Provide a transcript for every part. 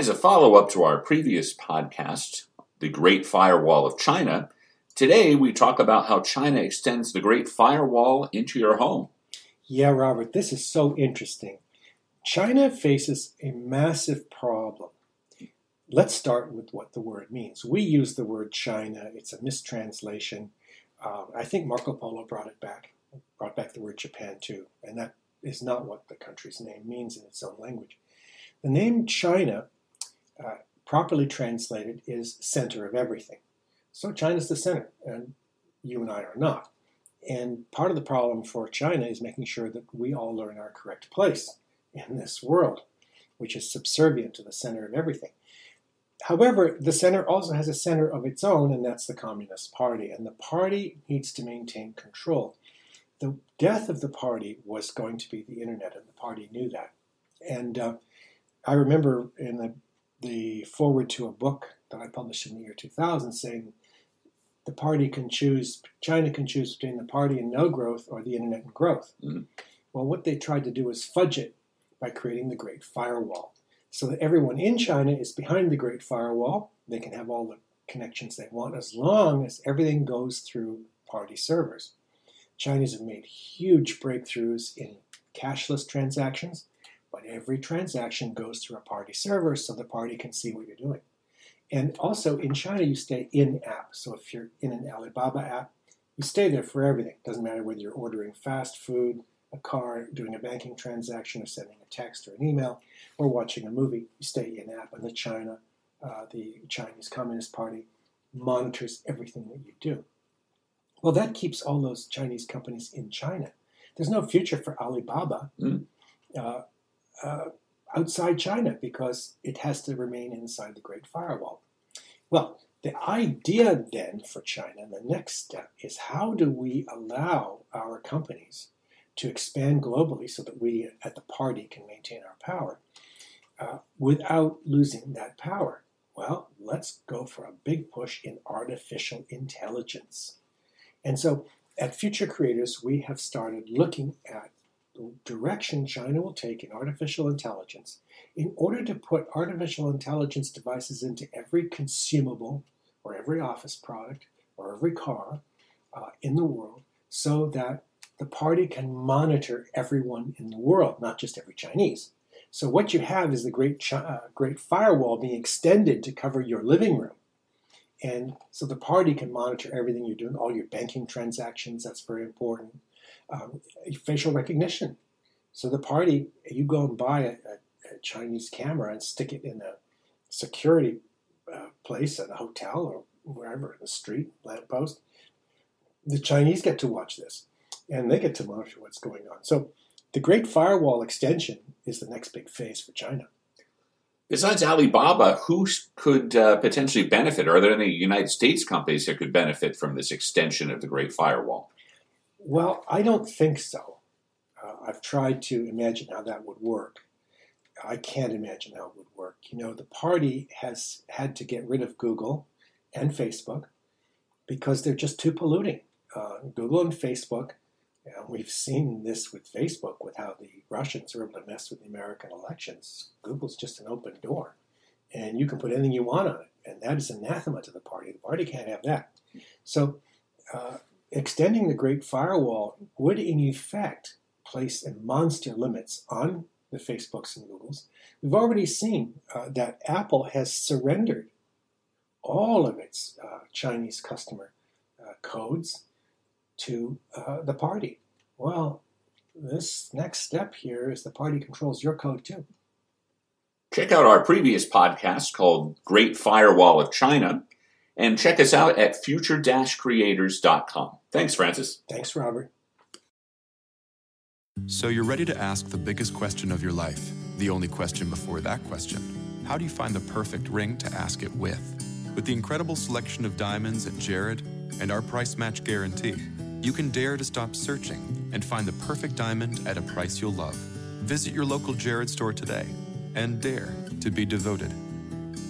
As a follow up to our previous podcast, The Great Firewall of China, today we talk about how China extends the Great Firewall into your home. Yeah, Robert, this is so interesting. China faces a massive problem. Let's start with what the word means. We use the word China, it's a mistranslation. Uh, I think Marco Polo brought it back, brought back the word Japan too, and that is not what the country's name means in its own language. The name China, uh, properly translated, is center of everything. So China's the center, and you and I are not. And part of the problem for China is making sure that we all learn our correct place in this world, which is subservient to the center of everything. However, the center also has a center of its own, and that's the Communist Party. And the party needs to maintain control. The death of the party was going to be the internet, and the party knew that. And uh, I remember in the, the forward to a book that I published in the year 2000 saying the party can choose, China can choose between the party and no growth or the internet and growth. Mm-hmm. Well, what they tried to do was fudge it by creating the Great Firewall so that everyone in China is behind the Great Firewall. They can have all the connections they want as long as everything goes through party servers. Chinese have made huge breakthroughs in cashless transactions, but every transaction goes through a party server so the party can see what you're doing. And also in China, you stay in app. So if you're in an Alibaba app, you stay there for everything. Doesn't matter whether you're ordering fast food, a car, doing a banking transaction, or sending a text or an email, or watching a movie. You stay in app. And the China, uh, the Chinese Communist Party, monitors everything that you do. Well, that keeps all those Chinese companies in China. There's no future for Alibaba. Mm. Uh, uh, outside China because it has to remain inside the Great Firewall. Well, the idea then for China, the next step, is how do we allow our companies to expand globally so that we at the party can maintain our power uh, without losing that power? Well, let's go for a big push in artificial intelligence. And so at Future Creators, we have started looking at direction China will take in artificial intelligence in order to put artificial intelligence devices into every consumable or every office product or every car uh, in the world so that the party can monitor everyone in the world, not just every Chinese. So what you have is the great, uh, great firewall being extended to cover your living room. And so the party can monitor everything you're doing, all your banking transactions, that's very important um, facial recognition. So the party, you go and buy a, a, a Chinese camera and stick it in a security uh, place at a hotel or wherever in the street, lamppost. The Chinese get to watch this, and they get to monitor what's going on. So the Great Firewall extension is the next big phase for China. Besides Alibaba, who could uh, potentially benefit? Are there any United States companies that could benefit from this extension of the Great Firewall? Well, I don't think so. Uh, I've tried to imagine how that would work. I can't imagine how it would work. You know, the party has had to get rid of Google and Facebook because they're just too polluting. Uh, Google and Facebook, and we've seen this with Facebook, with how the Russians are able to mess with the American elections. Google's just an open door, and you can put anything you want on it, and that is anathema to the party. The party can't have that. So, uh, extending the Great Firewall would, in effect, place a monster limits on the Facebooks and Googles. We've already seen uh, that Apple has surrendered all of its uh, Chinese customer uh, codes to uh, the party. Well, this next step here is the party controls your code too. Check out our previous podcast called Great Firewall of China and check us out at future-creators.com. Thanks, Francis. Thanks, Robert. So you're ready to ask the biggest question of your life, the only question before that question. How do you find the perfect ring to ask it with? With the incredible selection of diamonds at Jared and our price match guarantee, you can dare to stop searching and find the perfect diamond at a price you'll love. Visit your local Jared store today and dare to be devoted.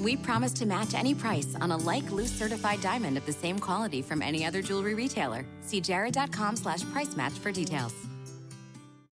We promise to match any price on a like loose certified diamond of the same quality from any other jewelry retailer. See jared.com slash price match for details.